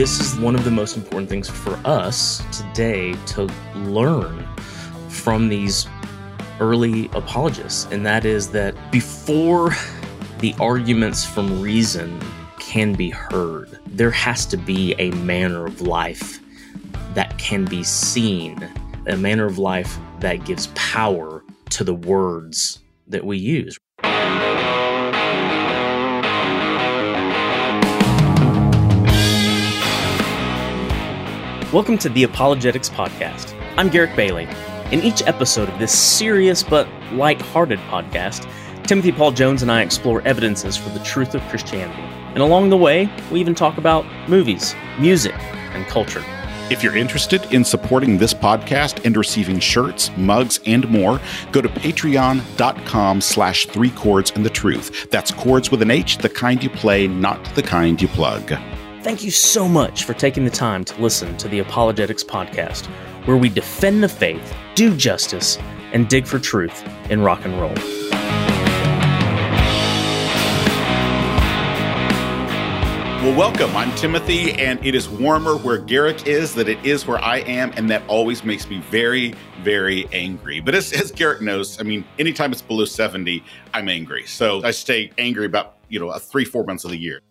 this is one of the most important things for us today to learn from these early apologists, and that is that before the arguments from reason can be heard, there has to be a manner of life that can be seen, a manner of life that gives power to the words that we use. Welcome to the Apologetics Podcast. I'm Garrick Bailey. In each episode of this serious but light-hearted podcast, Timothy Paul Jones and I explore evidences for the truth of Christianity. And along the way, we even talk about movies, music, and culture. If you're interested in supporting this podcast and receiving shirts, mugs, and more, go to patreon.com slash three chords and the truth. That's chords with an H, the kind you play, not the kind you plug. Thank you so much for taking the time to listen to the Apologetics Podcast, where we defend the faith, do justice, and dig for truth in rock and roll. Well, welcome. I'm Timothy, and it is warmer where Garrick is than it is where I am, and that always makes me very, very angry. But as, as Garrick knows, I mean, anytime it's below 70, I'm angry. So I stay angry about, you know, three, four months of the year.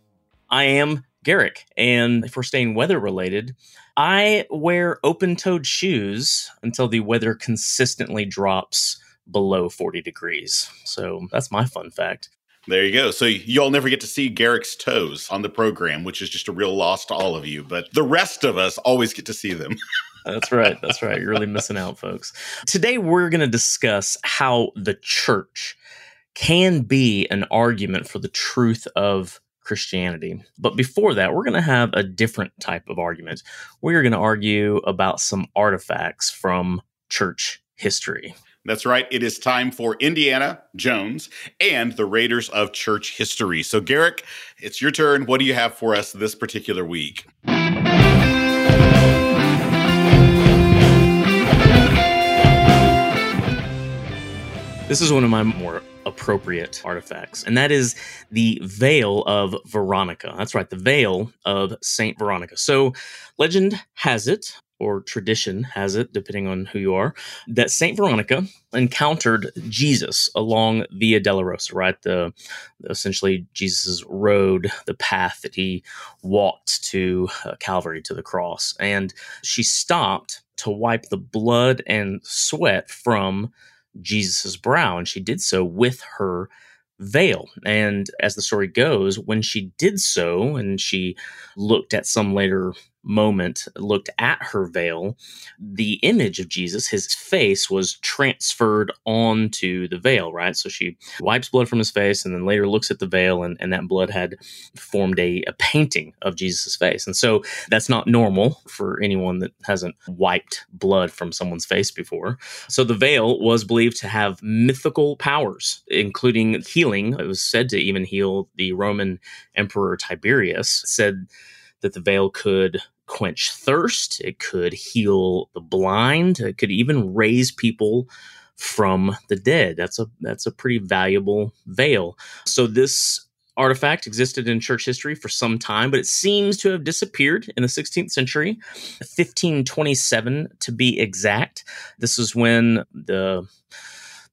I am Garrick, and if we're staying weather related, I wear open toed shoes until the weather consistently drops below 40 degrees. So that's my fun fact. There you go. So you'll never get to see Garrick's toes on the program, which is just a real loss to all of you. But the rest of us always get to see them. That's right. That's right. You're really missing out, folks. Today, we're going to discuss how the church can be an argument for the truth of Christianity. But before that, we're going to have a different type of argument. We're going to argue about some artifacts from church history. That's right. It is time for Indiana Jones and the Raiders of Church History. So, Garrick, it's your turn. What do you have for us this particular week? This is one of my more appropriate artifacts, and that is the veil of Veronica. That's right, the veil of Saint Veronica. So, legend has it, or tradition has it, depending on who you are, that Saint Veronica encountered Jesus along Via Dolorosa, right? The essentially Jesus's road, the path that he walked to uh, Calvary to the cross, and she stopped to wipe the blood and sweat from Jesus's brow, and she did so with her veil. And as the story goes, when she did so, and she looked at some later moment looked at her veil, the image of Jesus, his face, was transferred onto the veil, right? So she wipes blood from his face and then later looks at the veil, and, and that blood had formed a, a painting of Jesus' face. And so that's not normal for anyone that hasn't wiped blood from someone's face before. So the veil was believed to have mythical powers, including healing. It was said to even heal the Roman Emperor Tiberius, said that the veil could quench thirst, it could heal the blind, it could even raise people from the dead. That's a that's a pretty valuable veil. So this artifact existed in church history for some time, but it seems to have disappeared in the 16th century, 1527 to be exact. This is when the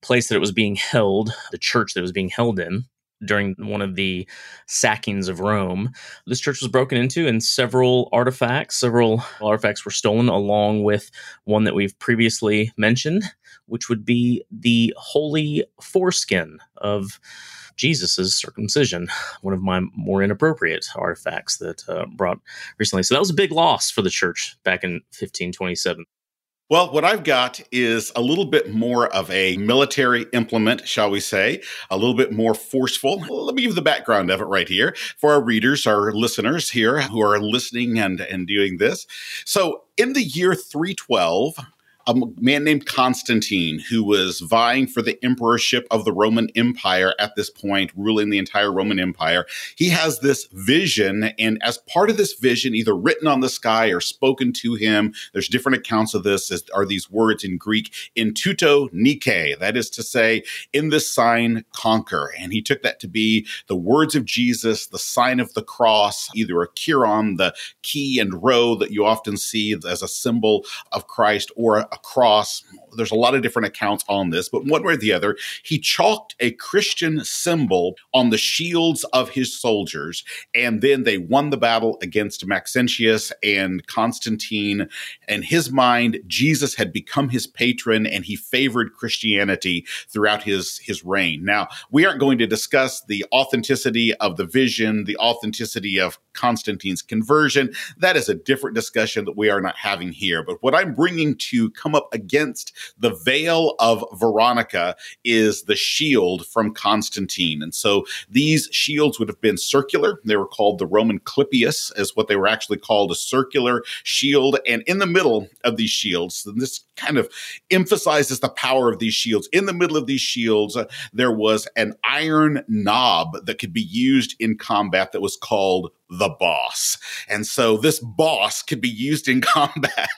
place that it was being held, the church that it was being held in, during one of the sackings of Rome. This church was broken into, and several artifacts, several artifacts were stolen, along with one that we've previously mentioned, which would be the holy foreskin of Jesus's circumcision, one of my more inappropriate artifacts that uh, brought recently. So that was a big loss for the church back in 1527. Well, what I've got is a little bit more of a military implement, shall we say, a little bit more forceful. Let me give the background of it right here for our readers, our listeners here who are listening and, and doing this. So, in the year 312, a man named Constantine who was vying for the emperorship of the Roman Empire at this point, ruling the entire Roman Empire. He has this vision, and as part of this vision, either written on the sky or spoken to him, there's different accounts of this, as are these words in Greek, in tuto nike, that is to say, in this sign, conquer. And he took that to be the words of Jesus, the sign of the cross, either a chiron, the chi and rho that you often see as a symbol of Christ, or a cross. There's a lot of different accounts on this, but one way or the other, he chalked a Christian symbol on the shields of his soldiers, and then they won the battle against Maxentius and Constantine. In his mind, Jesus had become his patron, and he favored Christianity throughout his his reign. Now, we aren't going to discuss the authenticity of the vision, the authenticity of Constantine's conversion. That is a different discussion that we are not having here. But what I'm bringing to come up against the veil of Veronica is the shield from Constantine. And so these shields would have been circular. They were called the Roman clypeus, is what they were actually called a circular shield. And in the middle of these shields, and this kind of emphasizes the power of these shields. In the middle of these shields, uh, there was an iron knob that could be used in combat that was called the boss. And so this boss could be used in combat.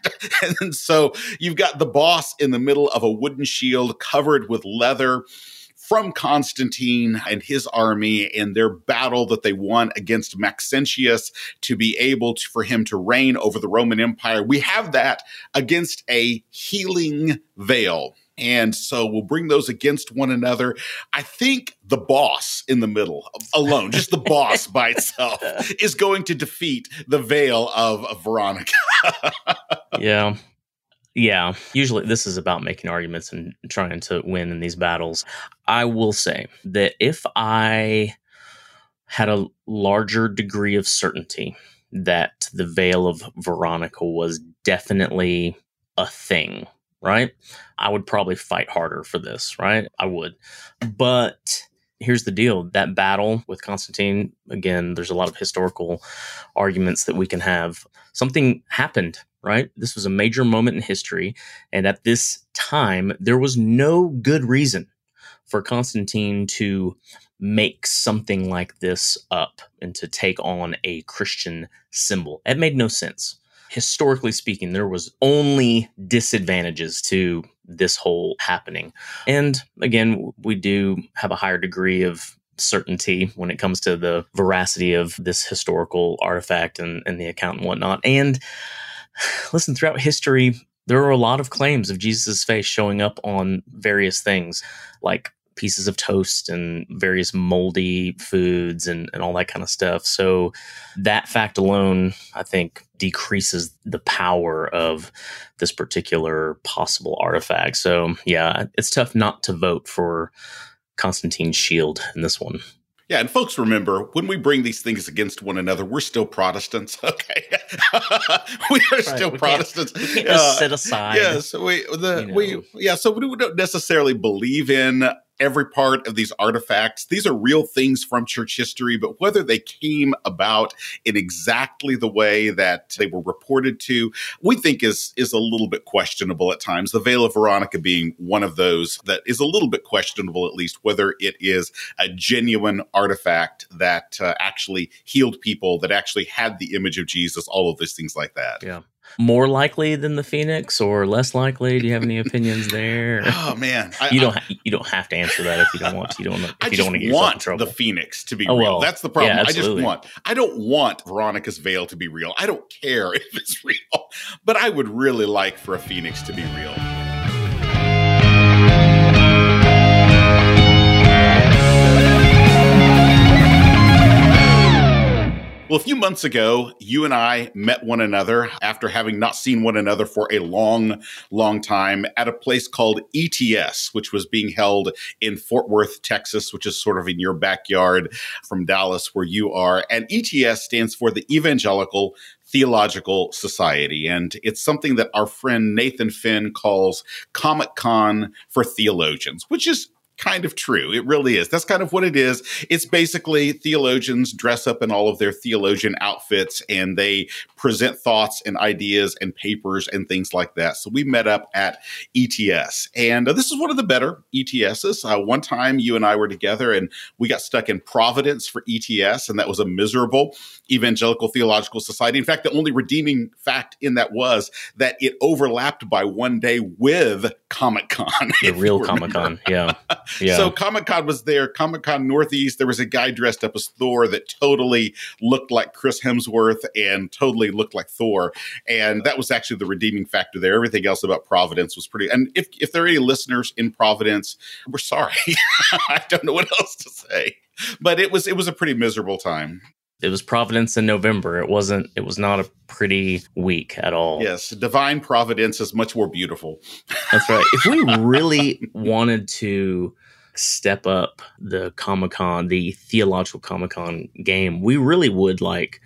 and so you've got the boss in the middle of a wooden shield covered with leather from Constantine and his army in their battle that they won against Maxentius to be able to, for him to reign over the Roman Empire. We have that against a healing veil. And so we'll bring those against one another. I think the boss in the middle alone, just the boss by itself, is going to defeat the veil of, of Veronica. yeah. Yeah. Usually this is about making arguments and trying to win in these battles. I will say that if I had a larger degree of certainty that the veil of Veronica was definitely a thing right? I would probably fight harder for this, right? I would. But here's the deal that battle with Constantine, again, there's a lot of historical arguments that we can have. Something happened, right? This was a major moment in history. And at this time, there was no good reason for Constantine to make something like this up and to take on a Christian symbol. It made no sense historically speaking, there was only disadvantages to this whole happening. And again, we do have a higher degree of certainty when it comes to the veracity of this historical artifact and, and the account and whatnot. And listen, throughout history, there are a lot of claims of Jesus' face showing up on various things like pieces of toast and various moldy foods and, and all that kind of stuff. So that fact alone, I think, decreases the power of this particular possible artifact. So yeah, it's tough not to vote for Constantine's shield in this one. Yeah, and folks remember when we bring these things against one another, we're still Protestants. Okay, we are right, still we Protestants. Can't, we can't just uh, sit aside. Yes, we the you know. we yeah. So we don't necessarily believe in every part of these artifacts. These are real things from church history, but whether they came about in exactly the way that they were reported to, we think is is a little bit questionable at times. The Veil of Veronica being one of those that is a little bit questionable, at least whether it is a genuine artifact that uh, actually healed people, that actually had the image of Jesus, all of those things like that. Yeah more likely than the Phoenix or less likely? Do you have any opinions there? Oh man, I, you don't you don't have to answer that if you don't want to. You don't if I you don't want to get want in trouble. the Phoenix to be oh, real. Well, That's the problem. Yeah, I just want I don't want Veronica's veil to be real. I don't care if it's real, but I would really like for a Phoenix to be real. Well, a few months ago, you and I met one another after having not seen one another for a long, long time at a place called ETS, which was being held in Fort Worth, Texas, which is sort of in your backyard from Dallas, where you are. And ETS stands for the Evangelical Theological Society. And it's something that our friend Nathan Finn calls Comic Con for theologians, which is kind of true. It really is. That's kind of what it is. It's basically theologians dress up in all of their theologian outfits and they present thoughts and ideas and papers and things like that. So we met up at ETS. And uh, this is one of the better ETSs. Uh, one time you and I were together and we got stuck in Providence for ETS, and that was a miserable evangelical theological society. In fact, the only redeeming fact in that was that it overlapped by one day with Comic Con. The real Comic Con. Yeah. Yeah. So Comic Con was there, Comic Con Northeast. There was a guy dressed up as Thor that totally looked like Chris Hemsworth and totally looked like Thor. And that was actually the redeeming factor there. Everything else about Providence was pretty. And if, if there are any listeners in Providence, we're sorry. I don't know what else to say. But it was it was a pretty miserable time. It was Providence in November. It wasn't it was not a pretty week at all. Yes, divine providence is much more beautiful. That's right. if we really wanted to step up the Comic Con, the theological Comic Con game, we really would like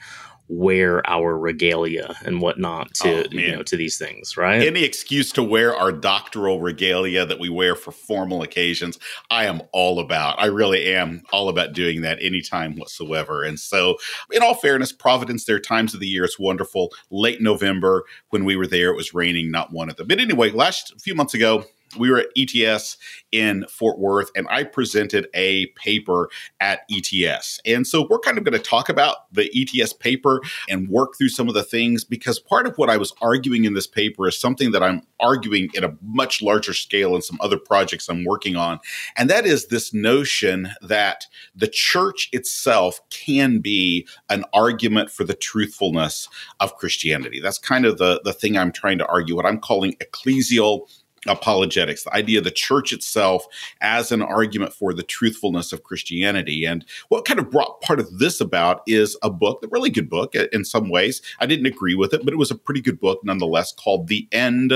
wear our regalia and whatnot to oh, you know to these things, right? Any excuse to wear our doctoral regalia that we wear for formal occasions, I am all about. I really am all about doing that anytime whatsoever. And so, in all fairness, Providence, there are times of the year it's wonderful. Late November, when we were there, it was raining, not one of them. But anyway, last few months ago, we were at ETS in Fort Worth, and I presented a paper at ETS. And so we're kind of going to talk about the ETS paper and work through some of the things because part of what I was arguing in this paper is something that I'm arguing at a much larger scale in some other projects I'm working on. And that is this notion that the church itself can be an argument for the truthfulness of Christianity. That's kind of the, the thing I'm trying to argue, what I'm calling ecclesial apologetics, the idea of the church itself as an argument for the truthfulness of Christianity. And what kind of brought part of this about is a book, a really good book uh, in some ways. I didn't agree with it, but it was a pretty good book nonetheless called The End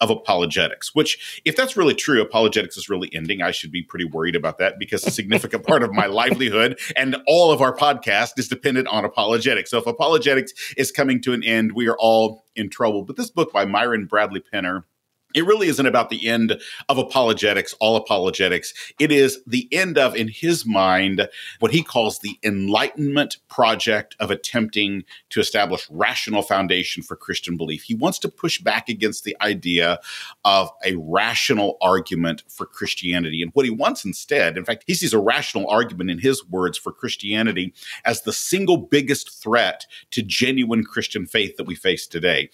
of Apologetics, which, if that's really true, apologetics is really ending. I should be pretty worried about that because a significant part of my livelihood and all of our podcast is dependent on apologetics. So if apologetics is coming to an end, we are all in trouble. But this book by Myron Bradley Penner, it really isn't about the end of apologetics, all apologetics. It is the end of, in his mind, what he calls the Enlightenment project of attempting to establish rational foundation for Christian belief. He wants to push back against the idea of a rational argument for Christianity. And what he wants instead, in fact, he sees a rational argument in his words for Christianity as the single biggest threat to genuine Christian faith that we face today,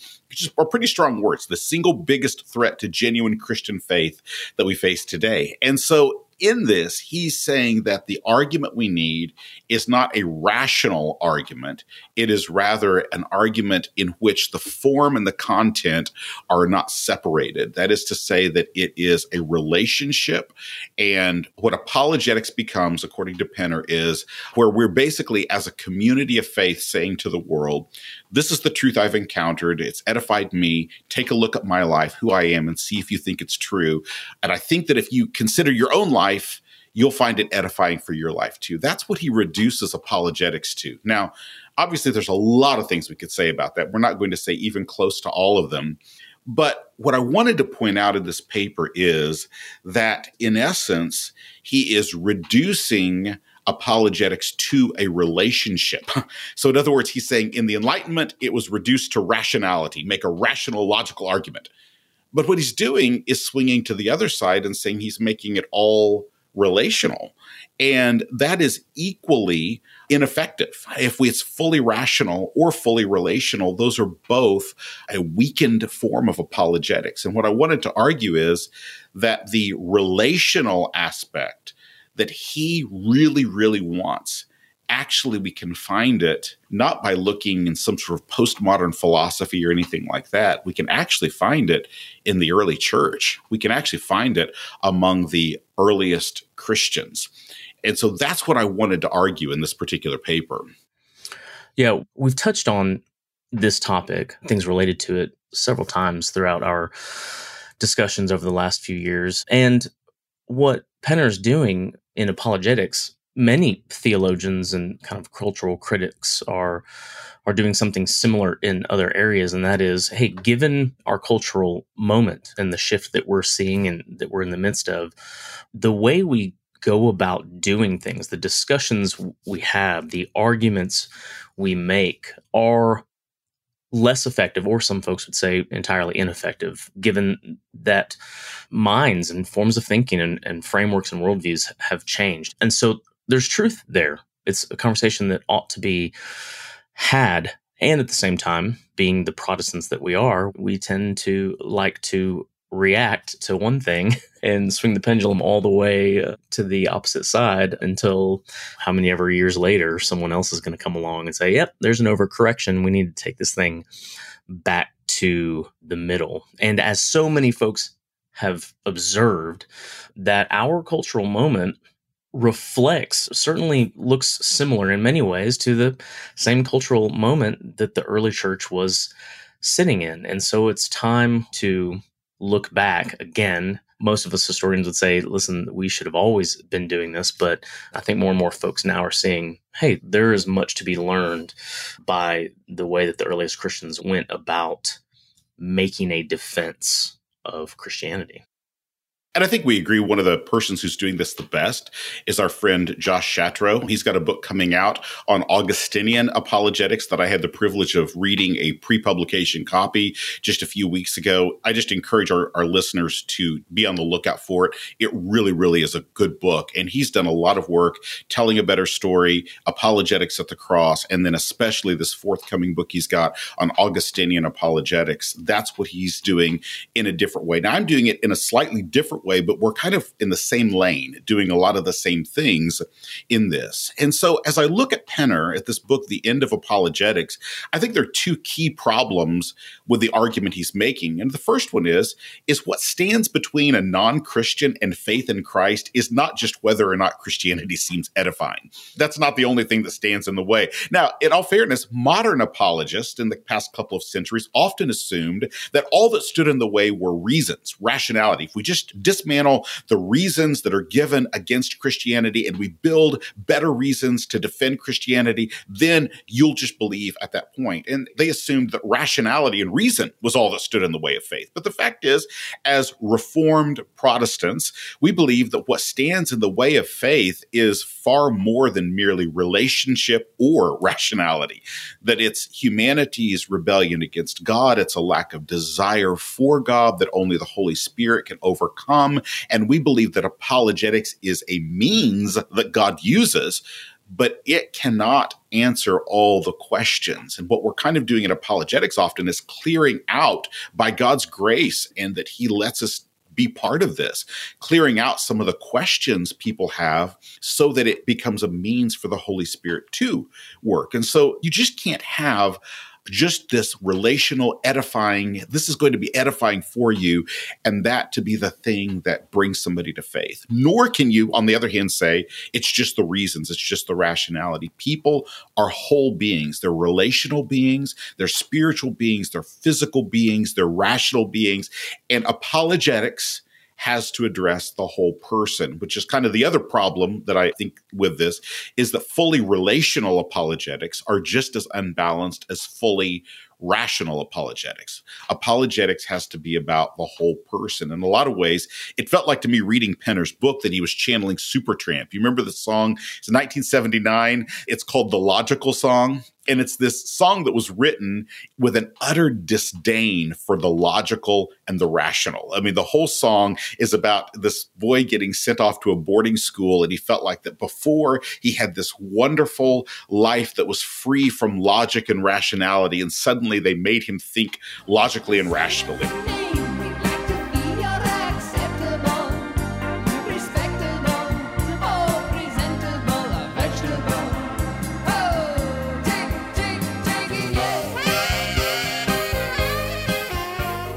are pretty strong words. The single biggest threat to genuine Christian faith that we face today. And so in this, he's saying that the argument we need is not a rational argument. It is rather an argument in which the form and the content are not separated. That is to say, that it is a relationship. And what apologetics becomes, according to Penner, is where we're basically, as a community of faith, saying to the world, this is the truth I've encountered. It's edified me. Take a look at my life, who I am, and see if you think it's true. And I think that if you consider your own life, life, you'll find it edifying for your life too. That's what he reduces apologetics to. Now, obviously, there's a lot of things we could say about that. We're not going to say even close to all of them. But what I wanted to point out in this paper is that, in essence, he is reducing apologetics to a relationship. So, in other words, he's saying in the Enlightenment, it was reduced to rationality, make a rational, logical argument. But what he's doing is swinging to the other side and saying he's making it all relational. And that is equally ineffective. If it's fully rational or fully relational, those are both a weakened form of apologetics. And what I wanted to argue is that the relational aspect that he really, really wants actually we can find it not by looking in some sort of postmodern philosophy or anything like that. We can actually find it in the early church. We can actually find it among the earliest Christians. And so that's what I wanted to argue in this particular paper. Yeah, we've touched on this topic, things related to it, several times throughout our discussions over the last few years. And what Penner's doing in apologetics many theologians and kind of cultural critics are are doing something similar in other areas and that is hey given our cultural moment and the shift that we're seeing and that we're in the midst of the way we go about doing things the discussions we have the arguments we make are less effective, or some folks would say entirely ineffective, given that minds and forms of thinking and, and frameworks and worldviews have changed. And so there's truth there. It's a conversation that ought to be had. And at the same time, being the Protestants that we are, we tend to like to react to one thing and swing the pendulum all the way uh, to the opposite side until how many ever years later someone else is going to come along and say, "Yep, there's an overcorrection. We need to take this thing back to the middle." And as so many folks have observed that our cultural moment reflects certainly looks similar in many ways to the same cultural moment that the early church was sitting in. And so it's time to look back again, most of us historians would say, listen, we should have always been doing this. But I think more and more folks now are seeing, hey, there is much to be learned by the way that the earliest Christians went about making a defense of Christianity. And I think we agree one of the persons who's doing this the best is our friend Josh Chatraw. He's got a book coming out on Augustinian apologetics that I had the privilege of reading a pre publication copy just a few weeks ago. I just encourage our, our, listeners to be on the lookout for it. It really, really is a good book. And he's done a lot of work telling a better story, apologetics at the cross, and then especially this forthcoming book he's got on Augustinian apologetics. That's what he's doing in a different way. Now, I'm doing it in a slightly different way, but we're kind of in the same lane, doing a lot of the same things in this. And so as I look at Penner, at this book, The End of Apologetics, I think there are two key problems with the argument he's making. And the first one is, is what stands between a non-Christian and faith in Christ is not just whether or not Christianity seems edifying. That's not the only thing that stands in the way. Now, in all fairness, modern apologists in the past couple of centuries often assumed that all that stood in the way were reasons, rationality. If we just dismantle the reasons that are given against Christianity and we build better reasons to defend Christianity, then you'll just believe at that point. And they assumed that rationality and reason was all that stood in the way of faith. But the fact is, as Reformed Protestants, we believe that what stands in the way of faith is far more than merely relationship or rationality, that it's humanity's rebellion against God, it's a lack of desire for God that only the Holy Spirit can overcome come. And we believe that apologetics is a means that God uses but it cannot answer all the questions. And what we're kind of doing in apologetics often is clearing out by God's grace and that He lets us be part of this, clearing out some of the questions people have so that it becomes a means for the Holy Spirit to work. And so you just can't have just this relational edifying. This is going to be edifying for you, and that to be the thing that brings somebody to faith. Nor can you, on the other hand, say it's just the reasons, it's just the rationality. People are whole beings, they're relational beings, they're spiritual beings, they're physical beings, they're rational beings, and apologetics has to address the whole person, which is kind of the other problem that I think with this is that fully relational apologetics are just as unbalanced as fully rational apologetics. Apologetics has to be about the whole person. In a lot of ways, it felt like to me reading Penner's book that he was channeling Supertramp. You remember the song? It's 1979. It's called The Logical Song. And it's this song that was written with an utter disdain for the logical and the rational. I mean, the whole song is about this boy getting sent off to a boarding school. And he felt like that before he had this wonderful life that was free from logic and rationality. And suddenly they made him think logically and rationally.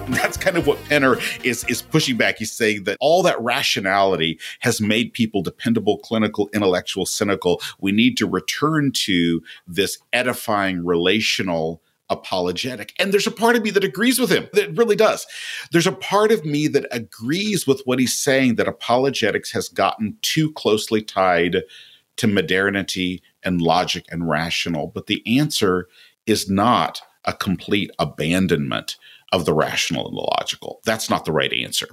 That's kind of what Penner is is pushing back. He's saying that all that rationality has made people dependable, clinical, intellectual, cynical. We need to return to this edifying relational apologetic. And there's a part of me that agrees with him. That really does. There's a part of me that agrees with what he's saying that apologetics has gotten too closely tied to modernity and logic and rational. But the answer is not a complete abandonment of the rational and the logical. That's not the right answer.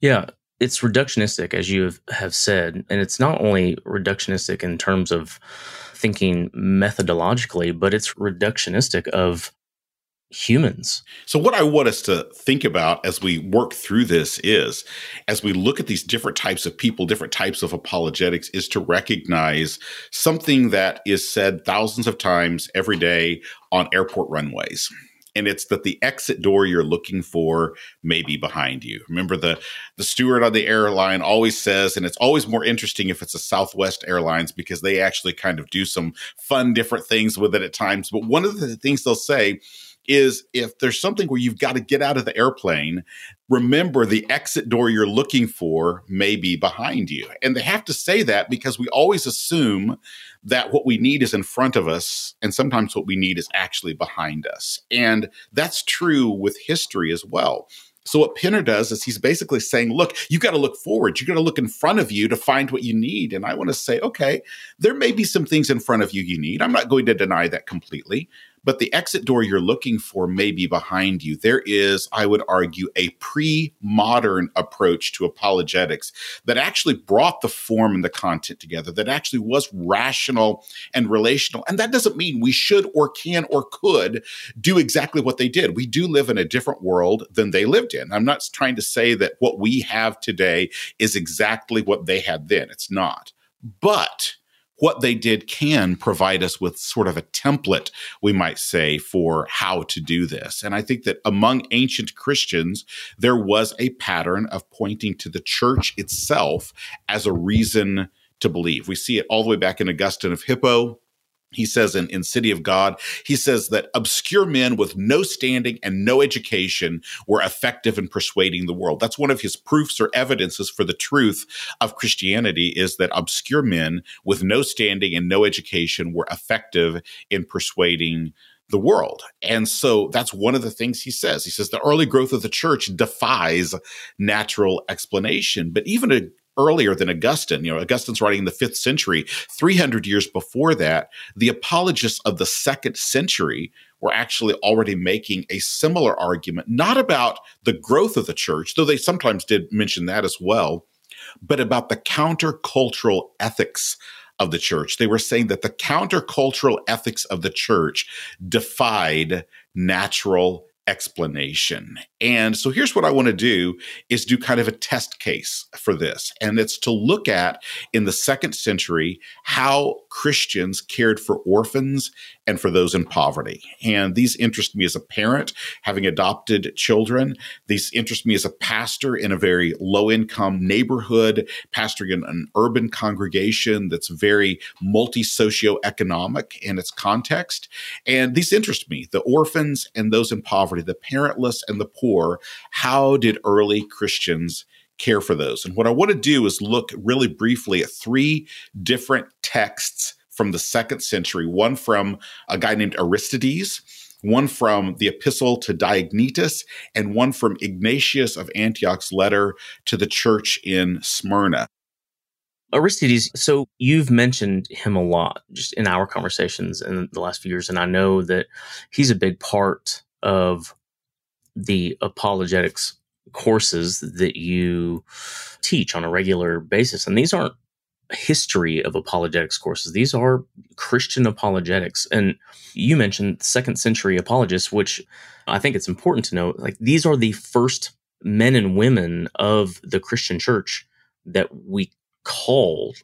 Yeah, it's reductionistic, as you have, said. And it's not only reductionistic in terms of thinking methodologically, but it's reductionistic of humans. So, what I want us to think about as we work through this is, as we look at these different types of people, different types of apologetics, is to recognize something that is said thousands of times every day on airport runways and it's that the exit door you're looking for may be behind you. Remember the the steward on the airline always says, and it's always more interesting if it's a Southwest Airlines because they actually kind of do some fun different things with it at times. But one of the things they'll say is if there's something where you've got to get out of the airplane, remember the exit door you're looking for may be behind you. And they have to say that because we always assume that what we need is in front of us, and sometimes what we need is actually behind us. And that's true with history as well. So what Penner does is he's basically saying, look, you got to look forward. You got to look in front of you to find what you need. And I want to say, okay, there may be some things in front of you you need. I'm not going to deny that completely, but the exit door you're looking for may be behind you. There is, I would argue, a pre modern approach to apologetics that actually brought the form and the content together, that actually was rational and relational. And that doesn't mean we should or can or could do exactly what they did. We do live in a different world than they lived in. I'm not trying to say that what we have today is exactly what they had then. It's not. But what they did can provide us with sort of a template, we might say, for how to do this. And I think that among ancient Christians, there was a pattern of pointing to the church itself as a reason to believe. We see it all the way back in Augustine of Hippo he says in, in City of God, he says that obscure men with no standing and no education were effective in persuading the world. That's one of his proofs or evidences for the truth of Christianity is that obscure men with no standing and no education were effective in persuading the world. And so that's one of the things he says. He says the early growth of the church defies natural explanation. But even a earlier than Augustine. You know, Augustine's writing in the fifth century. 300 years before that, the apologists of the second century were actually already making a similar argument, not about the growth of the church, though they sometimes did mention that as well, but about the countercultural ethics of the church. They were saying that the countercultural ethics of the church defied natural explanation. And so here's what I want to do is do kind of a test case for this. And it's to look at in the second century how Christians cared for orphans and for those in poverty. And these interest me as a parent, having adopted children. These interest me as a pastor in a very low income neighborhood, pastoring in an urban congregation that's very multi socioeconomic in its context. And these interest me the orphans and those in poverty, the parentless and the poor. How did early Christians? care for those. And what I want to do is look really briefly at three different texts from the second century, one from a guy named Aristides, one from the epistle to Diognetus, and one from Ignatius of Antioch's letter to the church in Smyrna. Aristides, so you've mentioned him a lot just in our conversations in the last few years, and I know that he's a big part of the apologetics courses that you teach on a regular basis. And these aren't history of apologetics courses. These are Christian apologetics. And you mentioned second century apologists, which I think it's important to note. Like these are the first men and women of the Christian church that we call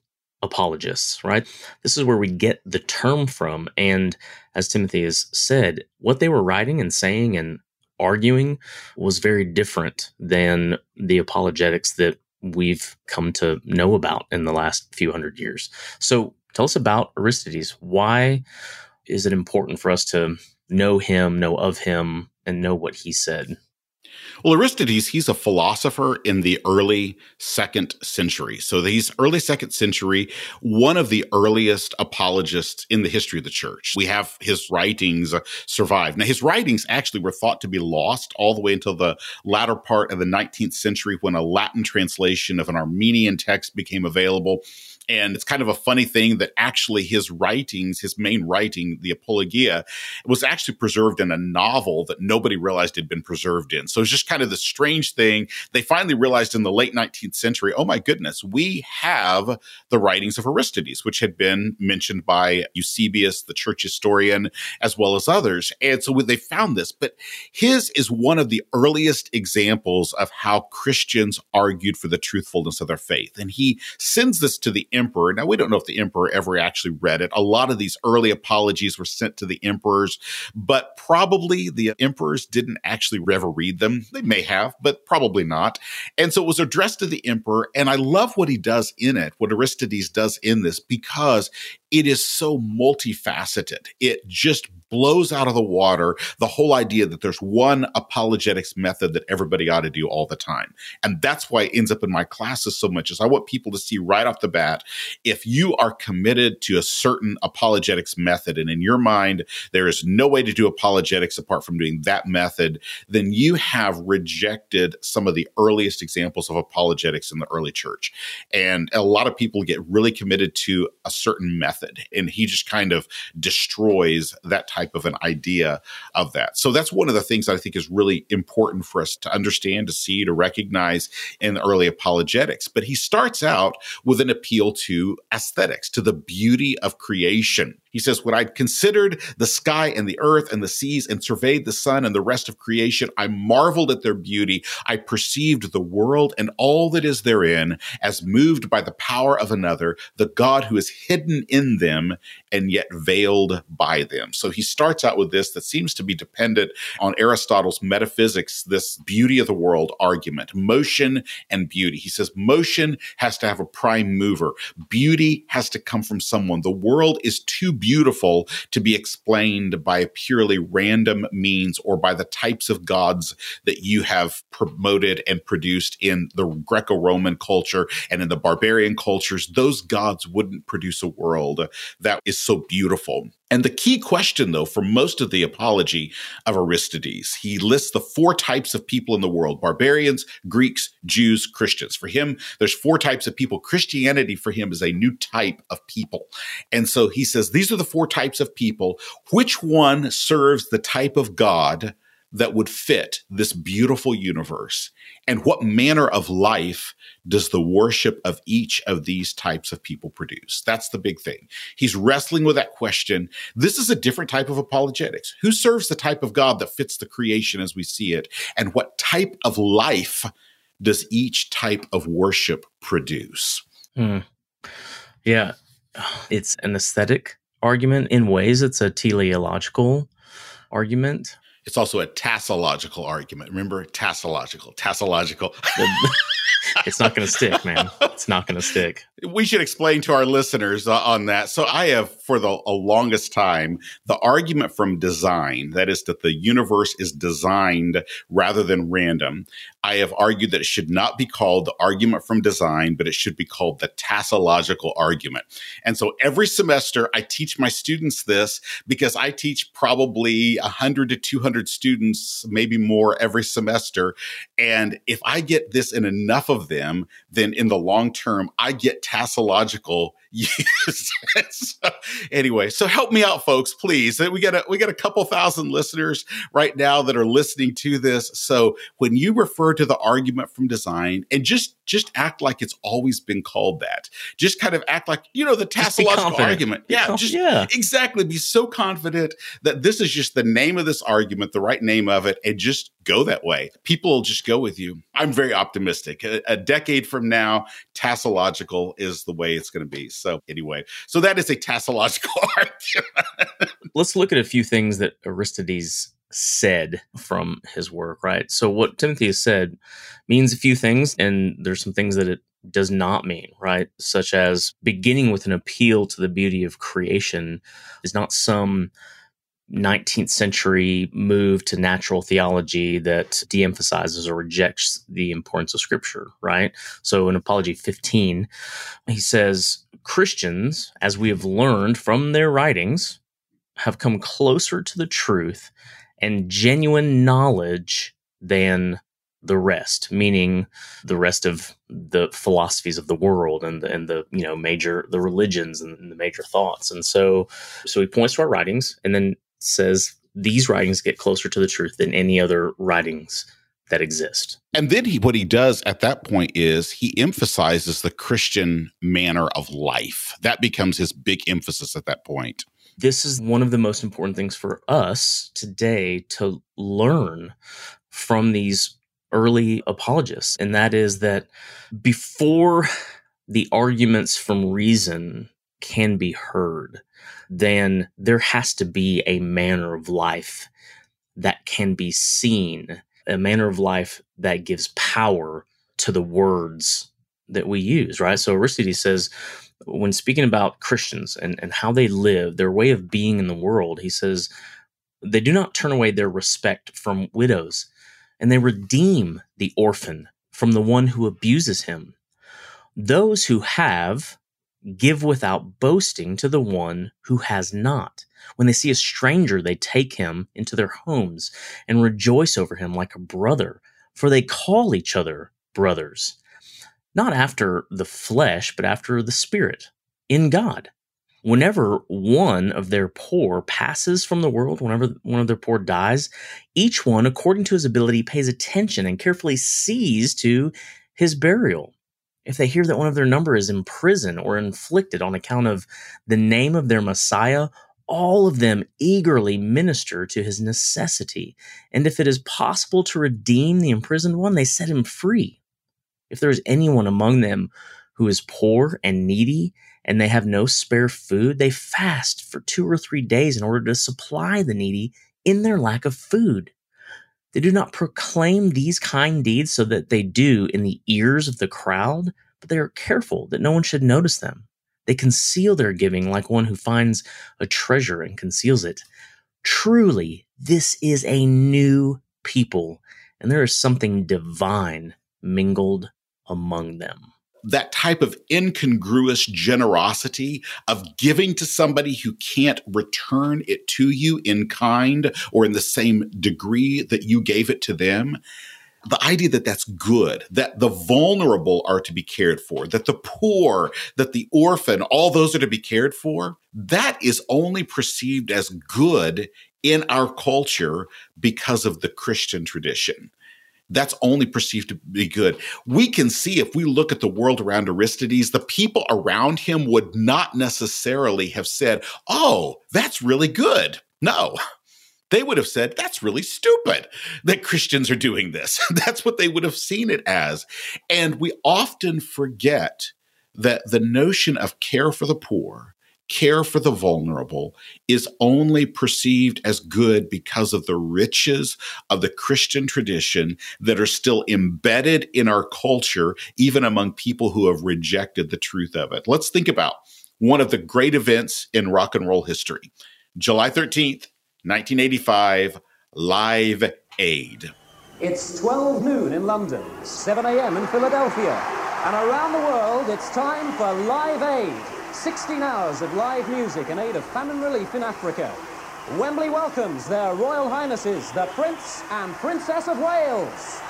apologists, right? This is where we get the term from. And as Timothy has said, what they were writing and saying and arguing was very different than the apologetics that we've come to know about in the last few hundred years. So tell us about Aristides. Why is it important for us to know him, know of him, and know what he said? Well, Aristides, he's a philosopher in the early second century. So he's early second century, one of the earliest apologists in the history of the church. We have his writings uh, survive. Now, his writings actually were thought to be lost all the way until the latter part of the 19th century when a Latin translation of an Armenian text became available. And it's kind of a funny thing that actually his writings, his main writing, the Apologia, was actually preserved in a novel that nobody realized had been preserved in. So it's just kind of the strange thing. They finally realized in the late 19th century, oh my goodness, we have the writings of Aristides, which had been mentioned by Eusebius, the church historian, as well as others. And so they found this, but his is one of the earliest examples of how Christians argued for the truthfulness of their faith. And he sends this to the emperor. Now, we don't know if the emperor ever actually read it. A lot of these early apologies were sent to the emperors, but probably the emperors didn't actually ever read them. They may have, but probably not. And so it was addressed to the emperor. And I love what he does in it, what Aristides does in this, because it is so multifaceted. It just blows out of the water the whole idea that there's one apologetics method that everybody ought to do all the time. And that's why it ends up in my classes so much is I want people to see right off the bat if you are committed to a certain apologetics method and in your mind there is no way to do apologetics apart from doing that method, then you have rejected some of the earliest examples of apologetics in the early church. And a lot of people get really committed to a certain method method. And he just kind of destroys that type of an idea of that. So that's one of the things I think is really important for us to understand, to see, to recognize in early apologetics. But he starts out with an appeal to aesthetics, to the beauty of creation. He says, When I considered the sky and the earth and the seas and surveyed the sun and the rest of creation, I marveled at their beauty. I perceived the world and all that is therein as moved by the power of another, the God who is hidden in them and yet veiled by them. So he starts out with this that seems to be dependent on Aristotle's metaphysics, this beauty of the world argument, motion and beauty. He says motion has to have a prime mover, beauty has to come from someone. The world is too beautiful to be explained by purely random means or by the types of gods that you have promoted and produced in the Greco Roman culture and in the barbarian cultures. Those gods wouldn't produce a world that is so beautiful. And the key question, though, for most of the apology of Aristides, he lists the four types of people in the world barbarians, Greeks, Jews, Christians. For him, there's four types of people. Christianity for him is a new type of people. And so he says, these are the four types of people. Which one serves the type of God that would fit this beautiful universe? And what manner of life does the worship of each of these types of people produce? That's the big thing. He's wrestling with that question. This is a different type of apologetics. Who serves the type of God that fits the creation as we see it? And what type of life does each type of worship produce? Hmm. Yeah, it's an aesthetic argument. In ways, it's a teleological argument. It's also a tassological argument. Remember, tassological, tassological. it's not going to stick, man. It's not going to stick. We should explain to our listeners uh, on that. So, I have for the longest time the argument from design, that is, that the universe is designed rather than random. I have argued that it should not be called the argument from design, but it should be called the tassological argument. And so every semester I teach my students this because I teach probably 100 to 200 students, maybe more every semester. And if I get this in enough of them, then in the long term, I get tassological Yes. so, uh, anyway, so help me out, folks, please. We got a we got a couple thousand listeners right now that are listening to this. So when you refer to the argument from design, and just just act like it's always been called that. Just kind of act like you know the tassological argument. Be yeah, conf- just yeah. exactly. Be so confident that this is just the name of this argument, the right name of it, and just go that way. People will just go with you. I'm very optimistic. A, a decade from now, tassological is the way it's going to be. So anyway, so that is a tassological argument. Let's look at a few things that Aristides said from his work, right? So what Timothy has said means a few things, and there's some things that it does not mean, right? Such as beginning with an appeal to the beauty of creation is not some 19th century move to natural theology that de-emphasizes or rejects the importance of scripture, right? So in Apology 15, he says, Christians, as we have learned from their writings, have come closer to the truth and genuine knowledge than the rest, meaning the rest of the philosophies of the world and the, and the you know major the religions and the major thoughts. And so so he points to our writings and then says these writings get closer to the truth than any other writings that exist. And then he, what he does at that point is he emphasizes the Christian manner of life. That becomes his big emphasis at that point. This is one of the most important things for us today to learn from these early apologists. And that is that before the arguments from reason can be heard, then there has to be a manner of life that can be seen, a manner of life that gives power to the words that we use, right? So Aristides says, when speaking about Christians and, and how they live, their way of being in the world, he says, they do not turn away their respect from widows, and they redeem the orphan from the one who abuses him. Those who have give without boasting to the one who has not. When they see a stranger, they take him into their homes and rejoice over him like a brother, for they call each other brothers, not after the flesh, but after the spirit, in God. Whenever one of their poor passes from the world, whenever one of their poor dies, each one, according to his ability, pays attention and carefully sees to his burial if they hear that one of their number is in prison or inflicted on account of the name of their Messiah, all of them eagerly minister to his necessity. And if it is possible to redeem the imprisoned one, they set him free. If there is anyone among them who is poor and needy, and they have no spare food, they fast for two or three days in order to supply the needy in their lack of food. They do not proclaim these kind deeds so that they do in the ears of the crowd, but they are careful that no one should notice them. They conceal their giving like one who finds a treasure and conceals it. Truly, this is a new people, and there is something divine mingled among them that type of incongruous generosity of giving to somebody who can't return it to you in kind or in the same degree that you gave it to them. The idea that that's good, that the vulnerable are to be cared for, that the poor, that the orphan, all those are to be cared for, that is only perceived as good in our culture because of the Christian tradition that's only perceived to be good. We can see if we look at the world around Aristides, the people around him would not necessarily have said, Oh, that's really good. No. They would have said, that's really stupid that Christians are doing this. that's what they would have seen it as. And we often forget that the notion of care for the poor care for the vulnerable is only perceived as good because of the riches of the Christian tradition that are still embedded in our culture, even among people who have rejected the truth of it. Let's think about one of the great events in rock and roll history July 13th, 1985, Live Aid. It's 12 noon in London, 7 a.m. in Philadelphia, and around the world, it's time for Live Aid 16 hours of live music in aid of famine relief in Africa. Wembley welcomes their Royal Highnesses, the Prince and Princess of Wales.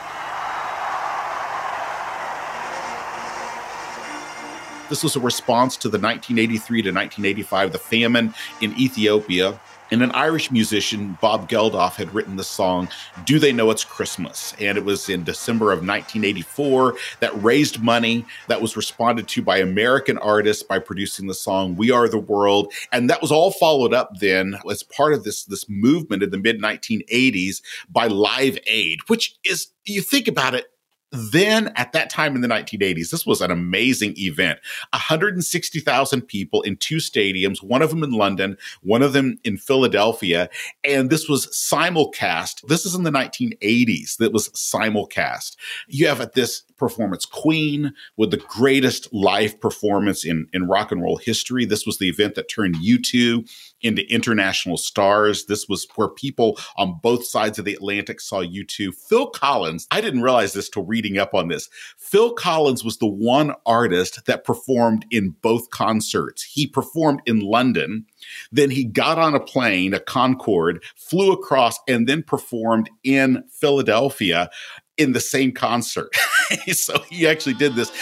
This was a response to the 1983 to 1985, the famine in Ethiopia, and an Irish musician, Bob Geldof, had written the song, Do They Know It's Christmas? And it was in December of 1984 that raised money that was responded to by American artists by producing the song We Are the World. And that was all followed up then as part of this, this movement in the mid 1980s by Live Aid, which is, you think about it, then at that time in the 1980s, this was an amazing event. 160,000 people in two stadiums, one of them in London, one of them in Philadelphia. And this was simulcast. This is in the 1980s that was simulcast. You have at this performance Queen with the greatest live performance in, in rock and roll history. This was the event that turned U2 into international stars. This was where people on both sides of the Atlantic saw U2. Phil Collins, I didn't realize this till reading up on this. Phil Collins was the one artist that performed in both concerts. He performed in London, then he got on a plane, a Concorde, flew across, and then performed in Philadelphia in the same concert. so he actually did this.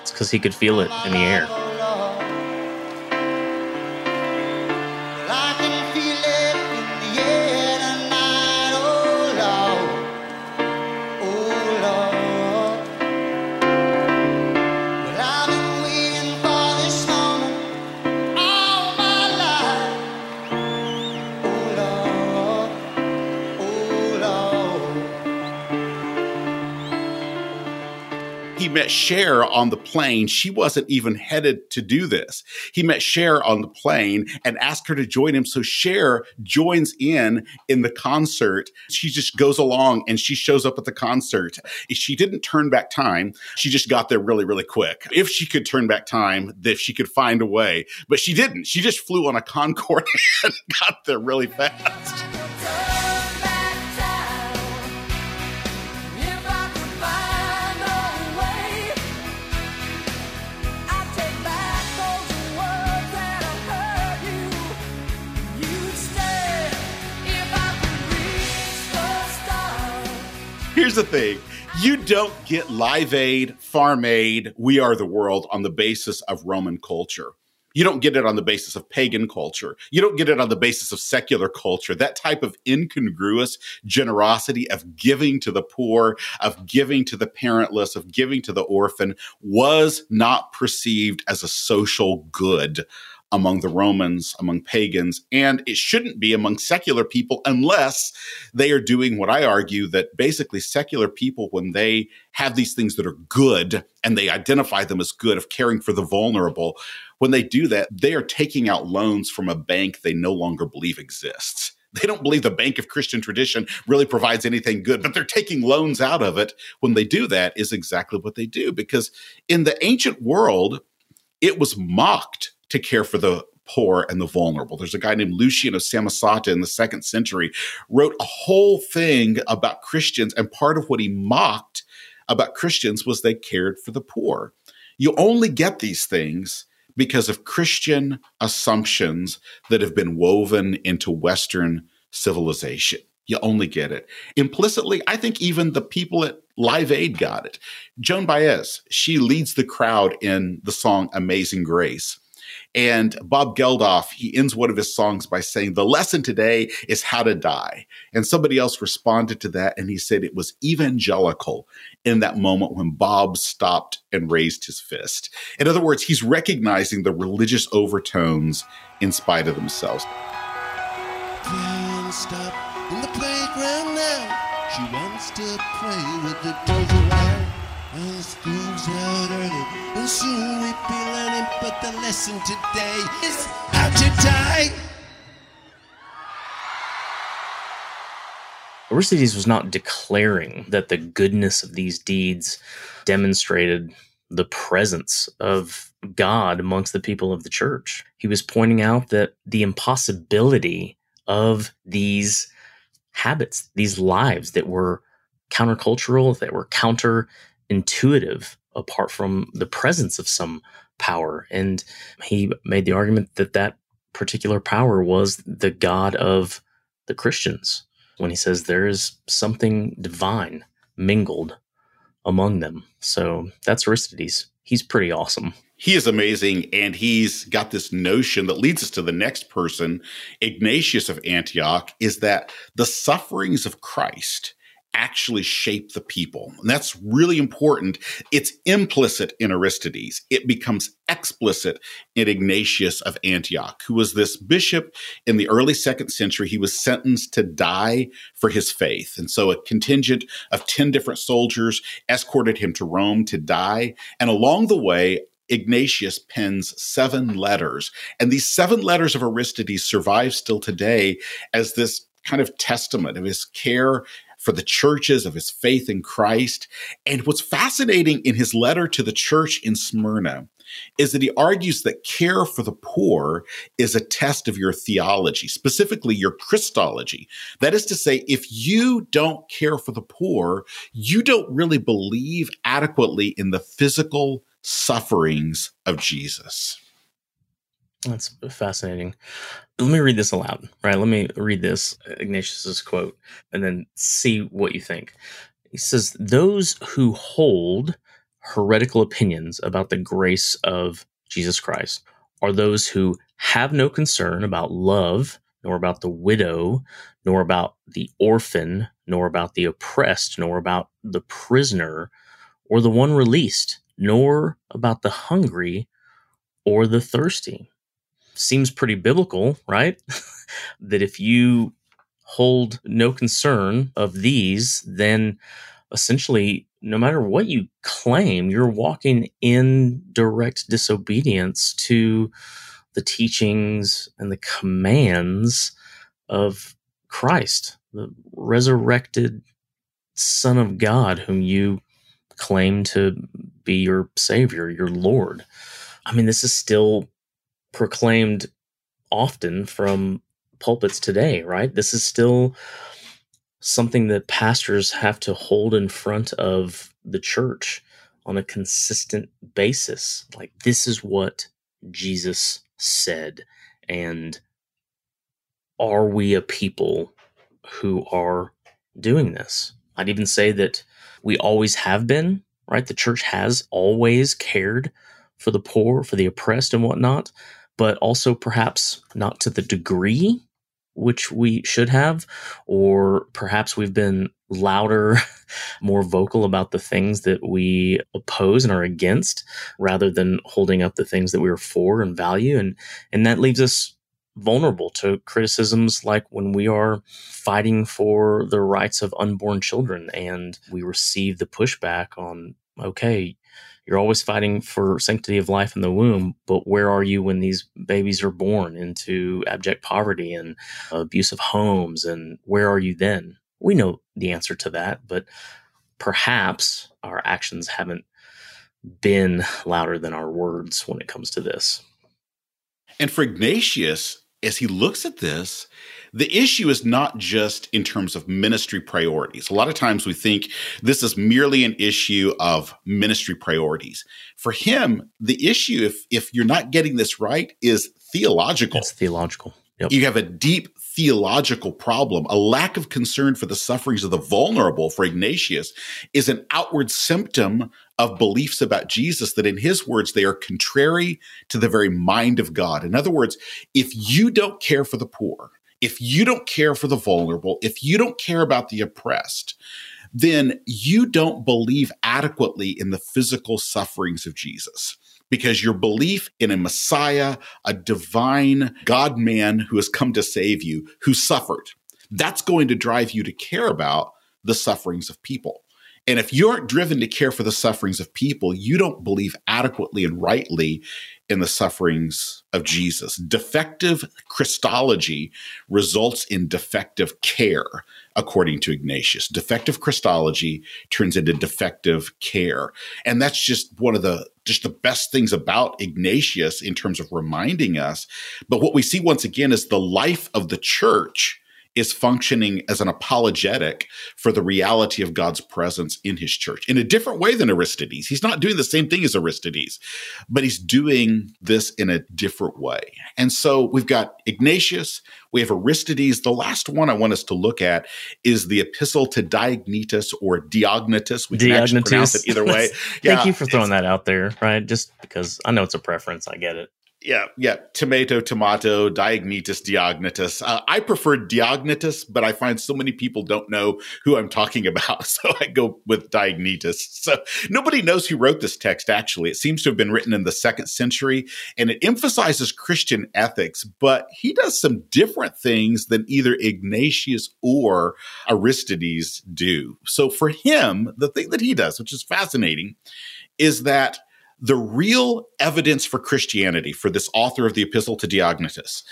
It's because he could feel it in the air. Met Cher on the plane. She wasn't even headed to do this. He met Cher on the plane and asked her to join him. So Cher joins in in the concert. She just goes along and she shows up at the concert. She didn't turn back time. She just got there really, really quick. If she could turn back time, if she could find a way, but she didn't. She just flew on a Concorde and got there really fast. Here's the thing. You don't get Live Aid, Farm Aid, We Are the World on the basis of Roman culture. You don't get it on the basis of pagan culture. You don't get it on the basis of secular culture. That type of incongruous generosity of giving to the poor, of giving to the parentless, of giving to the orphan was not perceived as a social good among the Romans, among pagans, and it shouldn't be among secular people unless they are doing what I argue that basically secular people, when they have these things that are good and they identify them as good of caring for the vulnerable, when they do that, they are taking out loans from a bank they no longer believe exists. They don't believe the Bank of Christian Tradition really provides anything good, but they're taking loans out of it. When they do that, is exactly what they do. Because in the ancient world, it was mocked to care for the poor and the vulnerable. There's a guy named Lucian of Samosata in the second century wrote a whole thing about Christians, and part of what he mocked about Christians was they cared for the poor. You only get these things because of Christian assumptions that have been woven into Western civilization. You only get it. Implicitly, I think even the people at Live Aid got it. Joan Baez, she leads the crowd in the song Amazing Grace. And Bob Geldof, he ends one of his songs by saying, The lesson today is how to die. And somebody else responded to that and he said it was evangelical in that moment when Bob stopped and raised his fist. In other words, he's recognizing the religious overtones in spite of themselves. Stop in the playground now. She wants to play with the. And school's out early, and soon we be learning. But the lesson today is how to die. Aristides was not declaring that the goodness of these deeds demonstrated the presence of God amongst the people of the church. He was pointing out that the impossibility of these habits, these lives that were countercultural, that were counterintuitive apart from the presence of some power. And he made the argument that that particular power was the God of the Christians when he says there is something divine mingled among them. So that's Aristides. He's pretty awesome he is amazing and he's got this notion that leads us to the next person ignatius of antioch is that the sufferings of christ actually shape the people. And that's really important. It's implicit in aristides. It becomes explicit in ignatius of antioch who was this bishop in the early second century. He was sentenced to die for his faith. And so a contingent of 10 different soldiers escorted him to rome to die. And along the way Ignatius pens seven letters. And these seven letters of Aristides survive still today as this kind of testament of his care for the churches, of his faith in Christ. And what's fascinating in his letter to the church in Smyrna is that he argues that care for the poor is a test of your theology, specifically your Christology. That is to say, if you don't care for the poor, you don't really believe adequately in the physical sufferings of Jesus. That's fascinating. Let me read this aloud, right? Let me read this uh, Ignatius's quote and then see what you think. He says, Those who hold heretical opinions about the grace of Jesus Christ are those who have no concern about love, nor about the widow, nor about the orphan, nor about the oppressed, nor about the prisoner, or the one released nor about the hungry or the thirsty. Seems pretty biblical, right? that if you hold no concern of these, then essentially, no matter what you claim, you're walking in direct disobedience to the teachings and the commands of Christ, the resurrected Son of God, whom you claim to be your Savior, your Lord. I mean, this is still proclaimed often from pulpits today, right? This is still something that pastors have to hold in front of the church on a consistent basis. Like, this is what Jesus said. And are we a people who are doing this? I'd even say that we always have been, right? The church has always cared for the poor, for the oppressed, and whatnot, but also perhaps not to the degree which we should have, or perhaps we've been louder, more vocal about the things that we oppose and are against rather than holding up the things that we are for and value. And, and that leaves us vulnerable to criticisms like when we are fighting for the rights of unborn children and we receive the pushback on, okay, you're always fighting for sanctity of life in the womb, but where are you when these babies are born into abject poverty and abusive homes? And where are you then? We know the answer to that, but perhaps our actions haven't been louder than our words when it comes to this. And for Ignatius, as he looks at this, the issue is not just in terms of ministry priorities. A lot of times we think this is merely an issue of ministry priorities. For him, the issue, if if you're not getting this right, is theological. It's theological. Yep. You have a deep theological problem. A lack of concern for the sufferings of the vulnerable for Ignatius is an outward symptom of beliefs about Jesus that, in his words, they are contrary to the very mind of God. In other words, if you don't care for the poor, if you don't care for the vulnerable, if you don't care about the oppressed, then you don't believe adequately in the physical sufferings of Jesus because your belief in a Messiah, a divine God man who has come to save you, who suffered, that's going to drive you to care about the sufferings of people. And if you aren't driven to care for the sufferings of people, you don't believe adequately and rightly in the sufferings of Jesus. Defective Christology results in defective care, according to Ignatius. Defective Christology turns into defective care. And that's just one of the just the best things about Ignatius in terms of reminding us. But what we see once again is the life of the church is functioning as an apologetic for the reality of God's presence in his church in a different way than Aristides. He's not doing the same thing as Aristides, but he's doing this in a different way. And so we've got Ignatius, we have Aristides. The last one I want us to look at is the epistle to Diognetus or Diognetus. We can actually pronounce it either way. yeah, Thank you for throwing that out there, right? Just because I know it's a preference. I get it yeah, yeah. Tomato, tomato, Diognetus, Diognetus. Uh, I prefer Diognetus, but I find so many people don't know who I'm talking about. So I go with Diognetus. So nobody knows who wrote this text, actually. It seems to have been written in the second century and it emphasizes Christian ethics, but he does some different things than either Ignatius or Aristides do. So for him, the thing that he does, which is fascinating, is that the real evidence for Christianity for this author of the Epistle to Diognetus.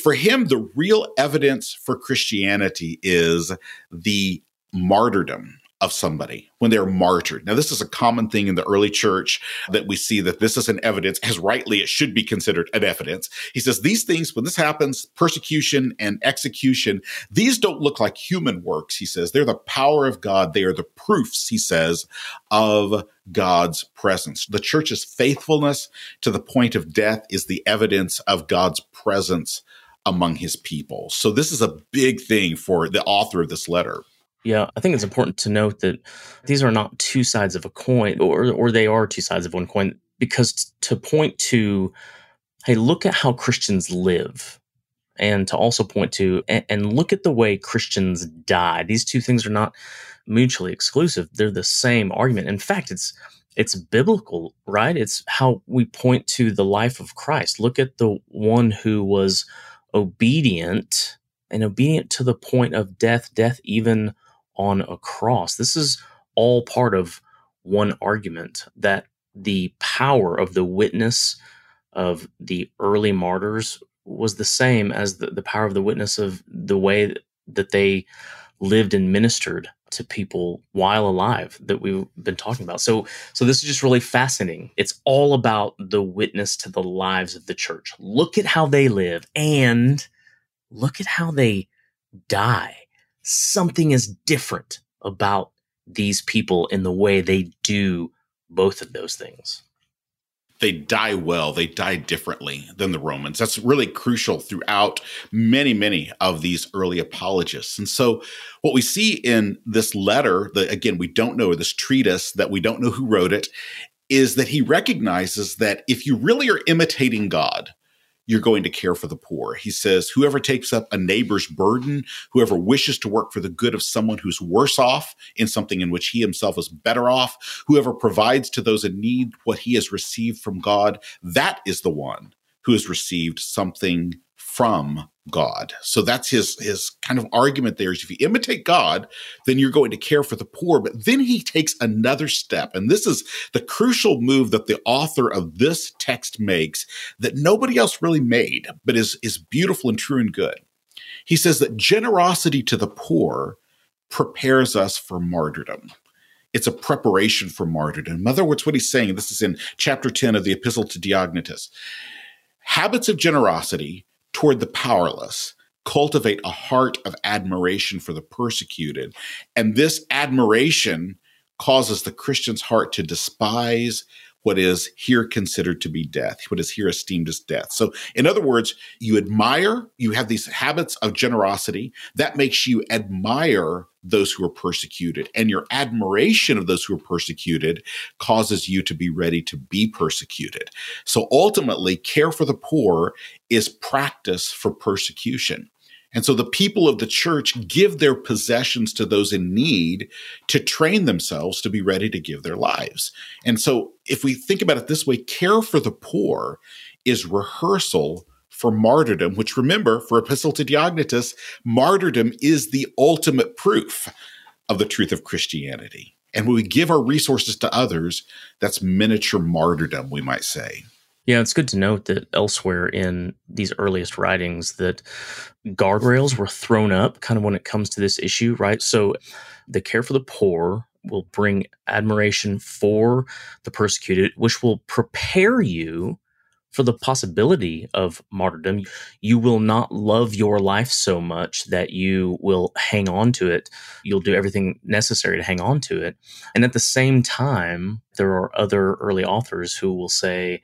For him, the real evidence for Christianity is the martyrdom of somebody when they're martyred. Now, this is a common thing in the early church that we see that this is an evidence, as rightly it should be considered an evidence. He says these things, when this happens, persecution and execution, these don't look like human works, he says. They're the power of God. They are the proofs, he says, of God's presence. The church's faithfulness to the point of death is the evidence of God's presence among his people. So this is a big thing for the author of this letter. Yeah, I think it's important to note that these are not two sides of a coin, or or they are two sides of one coin. Because t- to point to, hey, look at how Christians live, and to also point to, and, and look at the way Christians die. These two things are not mutually exclusive; they're the same argument. In fact, it's it's biblical, right? It's how we point to the life of Christ. Look at the one who was obedient and obedient to the point of death, death even on a cross. This is all part of one argument that the power of the witness of the early martyrs was the same as the, the power of the witness of the way that they lived and ministered to people while alive that we've been talking about. So so this is just really fascinating. It's all about the witness to the lives of the church. Look at how they live and look at how they die. Something is different about these people in the way they do both of those things they die well, they die differently than the Romans. That's really crucial throughout many, many of these early apologists. And so, what we see in this letter, that again, we don't know, this treatise that we don't know who wrote it, is that he recognizes that if you really are imitating God, you're going to care for the poor. He says, whoever takes up a neighbor's burden, whoever wishes to work for the good of someone who's worse off in something in which he himself is better off, whoever provides to those in need what he has received from God, that is the one who has received something from God. So that's his his kind of argument there is if you imitate God, then you're going to care for the poor. But then he takes another step. And this is the crucial move that the author of this text makes that nobody else really made, but is, is beautiful and true and good. He says that generosity to the poor prepares us for martyrdom. It's a preparation for martyrdom. In other words, what he's saying, this is in chapter 10 of the Epistle to Diognetus. Habits of generosity toward the powerless, cultivate a heart of admiration for the persecuted. And this admiration causes the Christian's heart to despise what is here considered to be death, what is here esteemed as death. So, in other words, you admire, you have these habits of generosity that makes you admire those who are persecuted. And your admiration of those who are persecuted causes you to be ready to be persecuted. So, ultimately, care for the poor is practice for persecution. And so the people of the church give their possessions to those in need to train themselves to be ready to give their lives. And so if we think about it this way, care for the poor is rehearsal for martyrdom, which remember, for Epistle to Diognetus, martyrdom is the ultimate proof of the truth of Christianity. And when we give our resources to others, that's miniature martyrdom, we might say. Yeah, it's good to note that elsewhere in these earliest writings that guardrails were thrown up kind of when it comes to this issue, right? So the care for the poor will bring admiration for the persecuted, which will prepare you for the possibility of martyrdom. You will not love your life so much that you will hang on to it. You'll do everything necessary to hang on to it. And at the same time, there are other early authors who will say,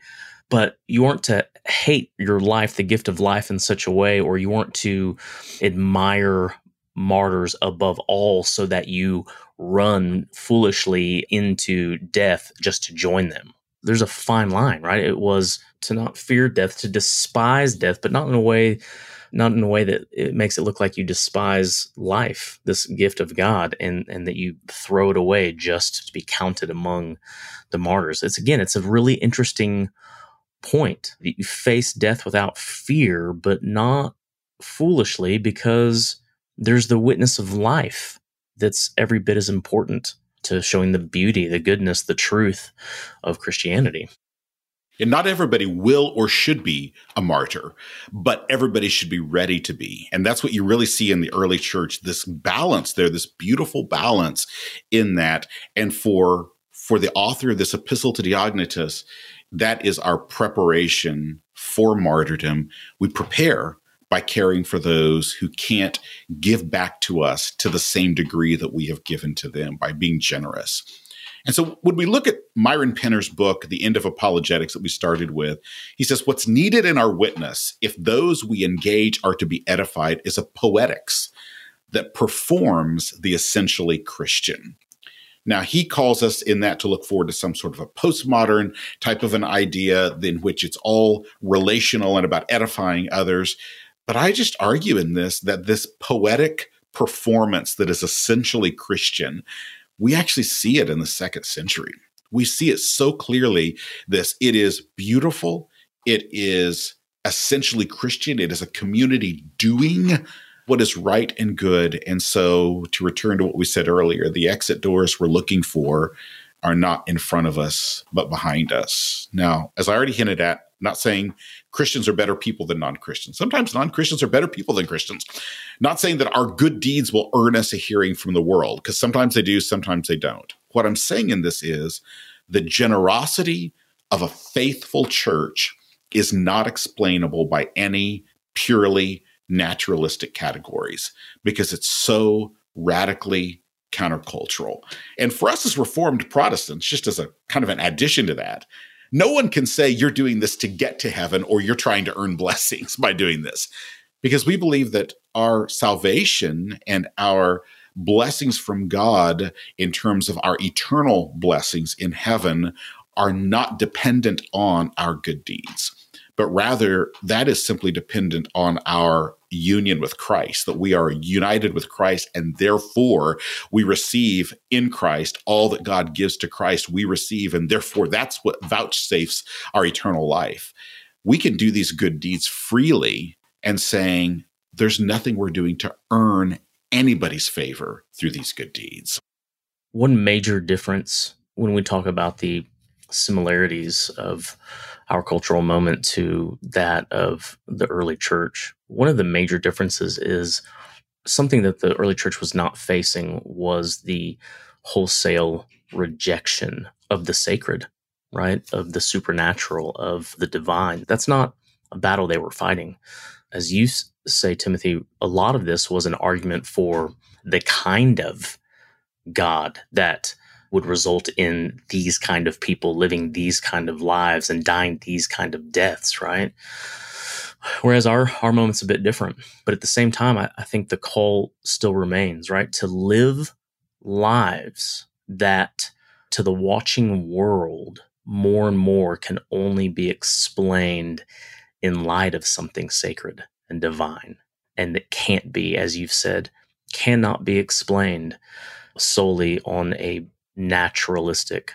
but you aren't to hate your life, the gift of life, in such a way, or you aren't to admire martyrs above all so that you run foolishly into death just to join them. There's a fine line, right? It was to not fear death, to despise death, but not in a way not in a way that it makes it look like you despise life, this gift of God, and and that you throw it away just to be counted among the martyrs. It's again, it's a really interesting point. That you face death without fear, but not foolishly because there's the witness of life that's every bit as important to showing the beauty, the goodness, the truth of Christianity. And not everybody will or should be a martyr, but everybody should be ready to be. And that's what you really see in the early church, this balance there, this beautiful balance in that. And for for the author of this epistle to Diognetus, that is our preparation for martyrdom. We prepare by caring for those who can't give back to us to the same degree that we have given to them by being generous. And so when we look at Myron Penner's book, The End of Apologetics, that we started with, he says, What's needed in our witness, if those we engage are to be edified, is a poetics that performs the essentially Christian. Now, he calls us in that to look forward to some sort of a postmodern type of an idea in which it's all relational and about edifying others. But I just argue in this that this poetic performance that is essentially Christian, we actually see it in the second century. We see it so clearly. This, it is beautiful. It is essentially Christian. It is a community doing what is right and good. And so, to return to what we said earlier, the exit doors we're looking for are not in front of us, but behind us. Now, as I already hinted at, not saying Christians are better people than non Christians. Sometimes non Christians are better people than Christians. Not saying that our good deeds will earn us a hearing from the world, because sometimes they do, sometimes they don't. What I'm saying in this is the generosity of a faithful church is not explainable by any purely naturalistic categories because it's so radically countercultural. And for us as Reformed Protestants, just as a kind of an addition to that, no one can say you're doing this to get to heaven or you're trying to earn blessings by doing this because we believe that our salvation and our blessings from God in terms of our eternal blessings in heaven are not dependent on our good deeds, but rather that is simply dependent on our union with Christ, that we are united with Christ, and therefore we receive in Christ all that God gives to Christ, we receive, and therefore that's what vouchsafes our eternal life. We can do these good deeds freely and saying, there's nothing we're doing to earn anybody's favor through these good deeds. One major difference when we talk about the similarities of our cultural moment to that of the early church. One of the major differences is something that the early church was not facing was the wholesale rejection of the sacred, right? Of the supernatural, of the divine. That's not a battle they were fighting. As you say, Timothy, a lot of this was an argument for the kind of God that would result in these kind of people living these kind of lives and dying these kind of deaths, right? Whereas our our moment's a bit different. But at the same time, I, I think the call still remains, right? To live lives that to the watching world more and more can only be explained in light of something sacred and divine. And that can't be, as you've said, cannot be explained solely on a naturalistic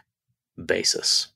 basis.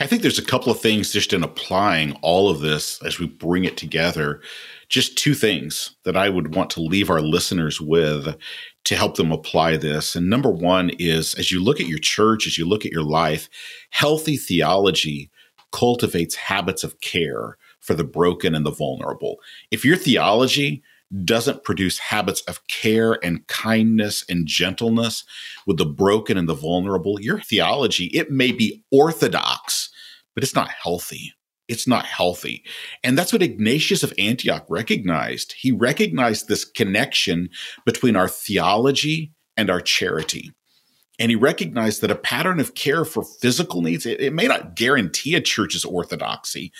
I think there's a couple of things just in applying all of this as we bring it together. Just two things that I would want to leave our listeners with to help them apply this. And number one is as you look at your church, as you look at your life, healthy theology cultivates habits of care for the broken and the vulnerable. If your theology doesn't produce habits of care and kindness and gentleness with the broken and the vulnerable, your theology, it may be orthodox, but it's not healthy. It's not healthy. And that's what Ignatius of Antioch recognized. He recognized this connection between our theology and our charity. And he recognized that a pattern of care for physical needs, it, it may not guarantee a church's orthodoxy,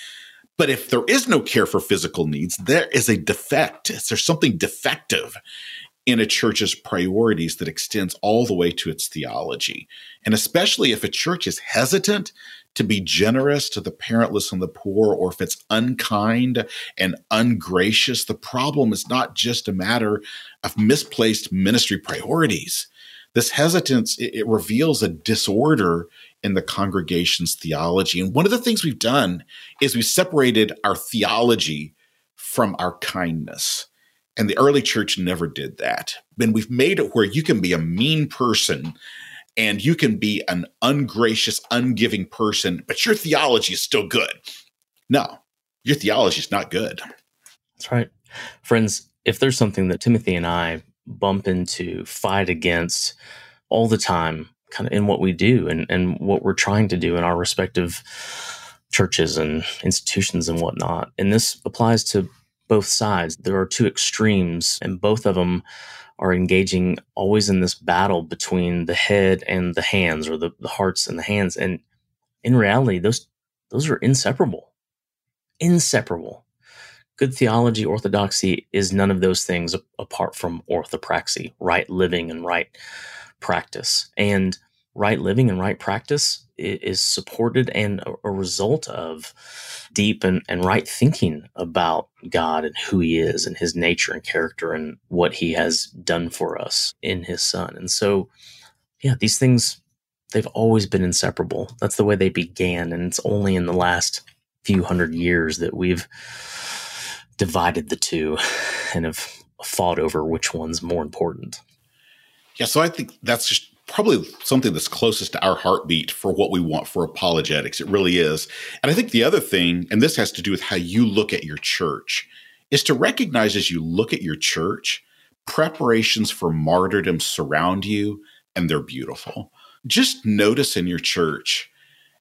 but if there is no care for physical needs, there is a defect. There's something defective in a church's priorities that extends all the way to its theology. And especially if a church is hesitant to be generous to the parentless and the poor, or if it's unkind and ungracious, the problem is not just a matter of misplaced ministry priorities. This hesitance, it, reveals a disorder in the congregation's theology. And one of the things we've done is we've separated our theology from our kindness. And the early church never did that. And we've made it where you can be a mean person and you can be an ungracious, ungiving person, but your theology is still good. No, your theology is not good. That's right. Friends, if there's something that Timothy and I bump into, fight against all the time, kind of in what we do and, and what we're trying to do in our respective churches and institutions and whatnot. And this applies to both sides. There are two extremes, and both of them are engaging always in this battle between the head and the hands, or the, the hearts and the hands. And in reality, those those are inseparable. Inseparable. Good theology, orthodoxy is none of those things apart from orthopraxy, right living and right practice. And right living and right practice is supported and a result of deep and, and right thinking about God and who he is and his nature and character and what he has done for us in his son. And so, yeah, these things, they've always been inseparable. That's the way they began. And it's only in the last few hundred years that we've divided the two and have fought over which one's more important. Yeah, so I think that's just probably something that's closest to our heartbeat for what we want for apologetics. It really is. And I think the other thing, and this has to do with how you look at your church, is to recognize as you look at your church, preparations for martyrdom surround you and they're beautiful. Just notice in your church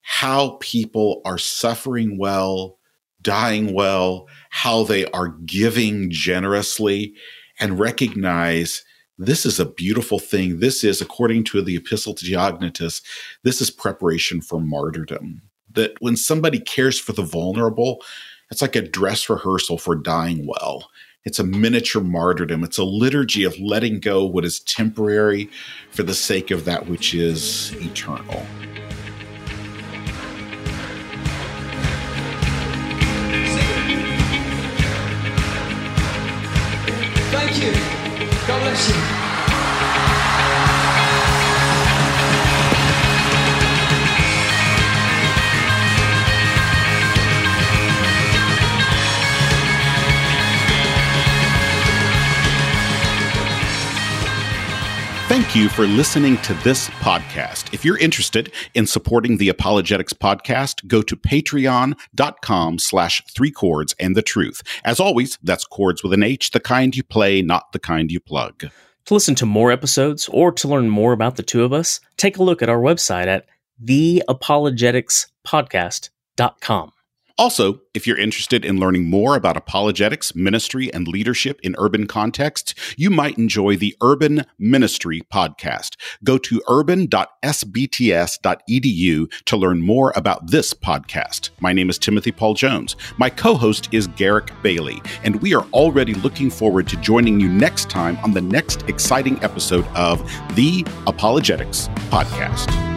how people are suffering well, dying well, how they are giving generously, and recognize this is a beautiful thing. This is, according to the Epistle to Diognetus, this is preparation for martyrdom. That when somebody cares for the vulnerable, it's like a dress rehearsal for dying well. It's a miniature martyrdom. It's a liturgy of letting go what is temporary for the sake of that which is eternal. Thank you. God bless you. You for listening to this podcast. If you're interested in supporting the Apologetics podcast, go to patreon.com slash three chords and the truth. As always, that's chords with an H, the kind you play, not the kind you plug. To listen to more episodes or to learn more about the two of us, take a look at our website at theapologeticspodcast.com. Also, if you're interested in learning more about apologetics, ministry, and leadership in urban contexts, you might enjoy the Urban Ministry podcast. Go to urban.sbts.edu to learn more about this podcast. My name is Timothy Paul Jones. My co host is Garrick Bailey, and we are already looking forward to joining you next time on the next exciting episode of the Apologetics Podcast.